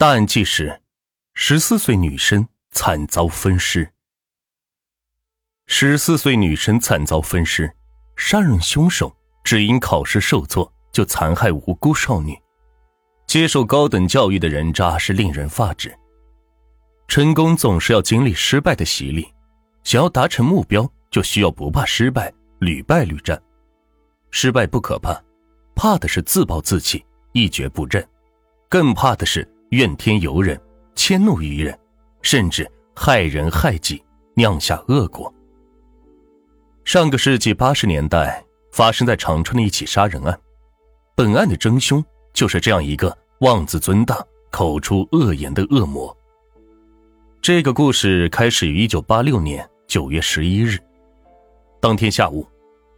大案纪实：十四岁女生惨遭分尸。十四岁女生惨遭分尸，杀人凶手只因考试受挫就残害无辜少女。接受高等教育的人渣是令人发指。成功总是要经历失败的洗礼，想要达成目标，就需要不怕失败，屡败屡战。失败不可怕，怕的是自暴自弃，一蹶不振，更怕的是。怨天尤人，迁怒于人，甚至害人害己，酿下恶果。上个世纪八十年代发生在长春的一起杀人案，本案的真凶就是这样一个妄自尊大、口出恶言的恶魔。这个故事开始于一九八六年九月十一日，当天下午，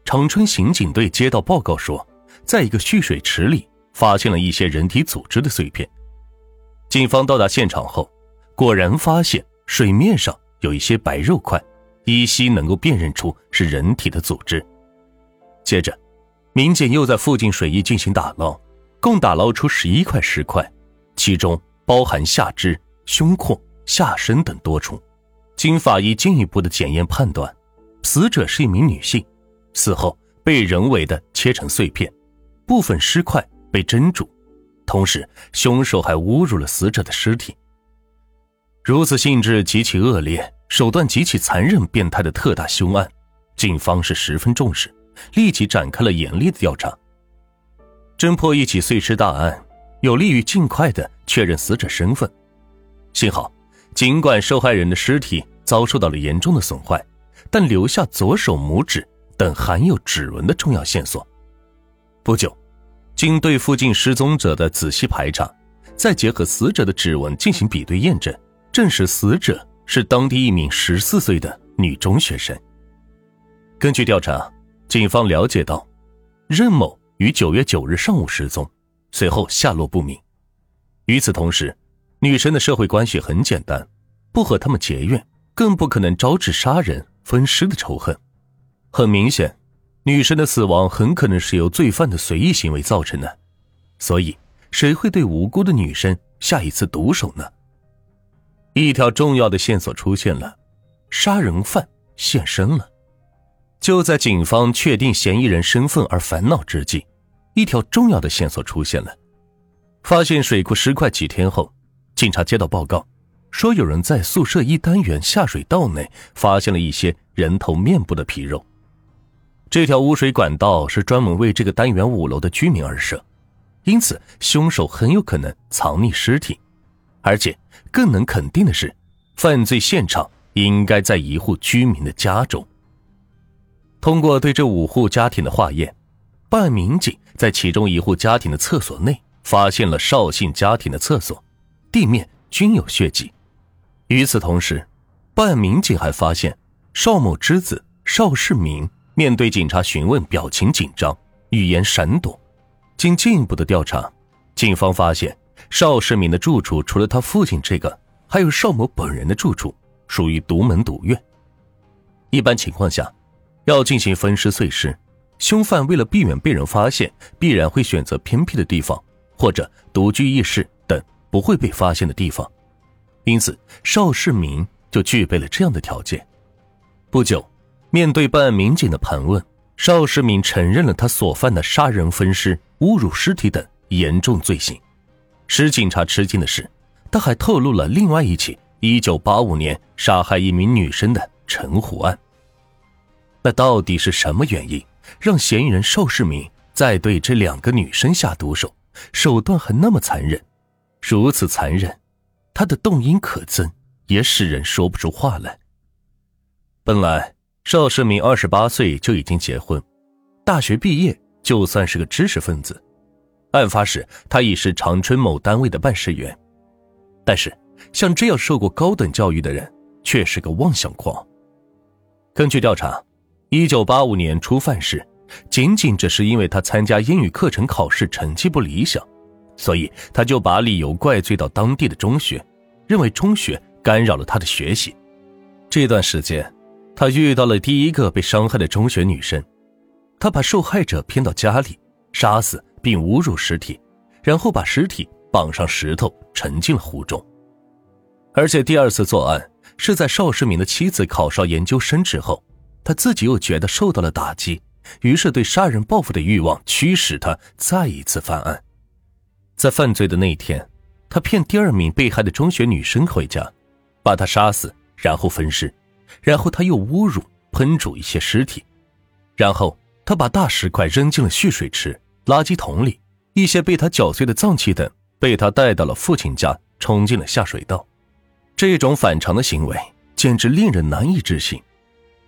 长春刑警队接到报告说，在一个蓄水池里发现了一些人体组织的碎片。警方到达现场后，果然发现水面上有一些白肉块，依稀能够辨认出是人体的组织。接着，民警又在附近水域进行打捞，共打捞出十一块石块，其中包含下肢、胸廓、下身等多处。经法医进一步的检验判断，死者是一名女性，死后被人为的切成碎片，部分尸块被蒸煮。同时，凶手还侮辱了死者的尸体。如此性质极其恶劣、手段极其残忍、变态的特大凶案，警方是十分重视，立即展开了严厉的调查。侦破一起碎尸大案，有利于尽快的确认死者身份。幸好，尽管受害人的尸体遭受到了严重的损坏，但留下左手拇指等含有指纹的重要线索。不久。经对附近失踪者的仔细排查，再结合死者的指纹进行比对验证，证实死者是当地一名十四岁的女中学生。根据调查，警方了解到，任某于九月九日上午失踪，随后下落不明。与此同时，女生的社会关系很简单，不和他们结怨，更不可能招致杀人分尸的仇恨。很明显。女生的死亡很可能是由罪犯的随意行为造成的，所以谁会对无辜的女生下一次毒手呢？一条重要的线索出现了，杀人犯现身了。就在警方确定嫌疑人身份而烦恼之际，一条重要的线索出现了。发现水库尸块几天后，警察接到报告，说有人在宿舍一单元下水道内发现了一些人头面部的皮肉。这条污水管道是专门为这个单元五楼的居民而设，因此凶手很有可能藏匿尸体，而且更能肯定的是，犯罪现场应该在一户居民的家中。通过对这五户家庭的化验，办案民警在其中一户家庭的厕所内发现了邵姓家庭的厕所，地面均有血迹。与此同时，办案民警还发现邵某之子邵世明。面对警察询问，表情紧张，语言闪躲。经进一步的调查，警方发现邵世民的住处除了他父亲这个，还有邵某本人的住处，属于独门独院。一般情况下，要进行分尸碎尸，凶犯为了避免被人发现，必然会选择偏僻的地方或者独居一室等不会被发现的地方。因此，邵世民就具备了这样的条件。不久。面对办案民警的盘问，邵世敏承认了他所犯的杀人、分尸、侮辱尸体等严重罪行。使警察吃惊的是，他还透露了另外一起1985年杀害一名女生的陈虎案。那到底是什么原因，让嫌疑人邵世敏再对这两个女生下毒手，手段还那么残忍？如此残忍，他的动因可憎，也使人说不出话来。本来。邵世明二十八岁就已经结婚，大学毕业就算是个知识分子。案发时，他已是长春某单位的办事员。但是，像这样受过高等教育的人，却是个妄想狂。根据调查，一九八五年初犯时，仅仅只是因为他参加英语课程考试成绩不理想，所以他就把理由怪罪到当地的中学，认为中学干扰了他的学习。这段时间。他遇到了第一个被伤害的中学女生，他把受害者骗到家里，杀死并侮辱尸体，然后把尸体绑上石头沉进了湖中。而且第二次作案是在邵世敏的妻子考上研究生之后，他自己又觉得受到了打击，于是对杀人报复的欲望驱使他再一次犯案。在犯罪的那一天，他骗第二名被害的中学女生回家，把她杀死，然后分尸，然后他又侮辱、烹煮一些尸体，然后他把大石块扔进了蓄水池、垃圾桶里，一些被他搅碎的脏器等被他带到了父亲家，冲进了下水道。这种反常的行为简直令人难以置信，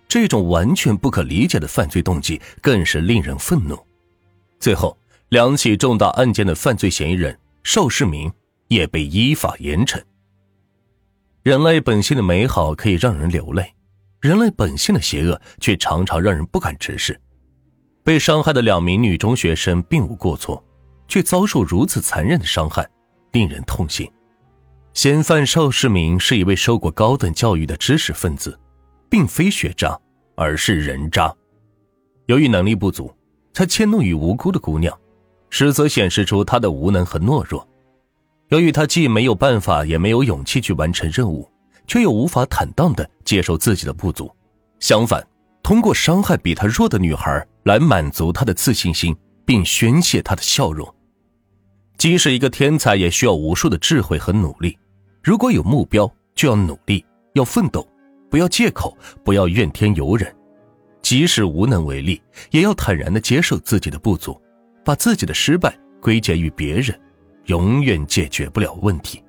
这种完全不可理解的犯罪动机更是令人愤怒。最后，两起重大案件的犯罪嫌疑人邵世明也被依法严惩。人类本性的美好可以让人流泪，人类本性的邪恶却常常让人不敢直视。被伤害的两名女中学生并无过错，却遭受如此残忍的伤害，令人痛心。嫌犯邵世明是一位受过高等教育的知识分子，并非学渣，而是人渣。由于能力不足，他迁怒于无辜的姑娘，实则显示出他的无能和懦弱。由于他既没有办法，也没有勇气去完成任务，却又无法坦荡地接受自己的不足，相反，通过伤害比他弱的女孩来满足他的自信心，并宣泄他的笑容。即使一个天才，也需要无数的智慧和努力。如果有目标，就要努力，要奋斗，不要借口，不要怨天尤人。即使无能为力，也要坦然的接受自己的不足，把自己的失败归结于别人，永远解决不了问题。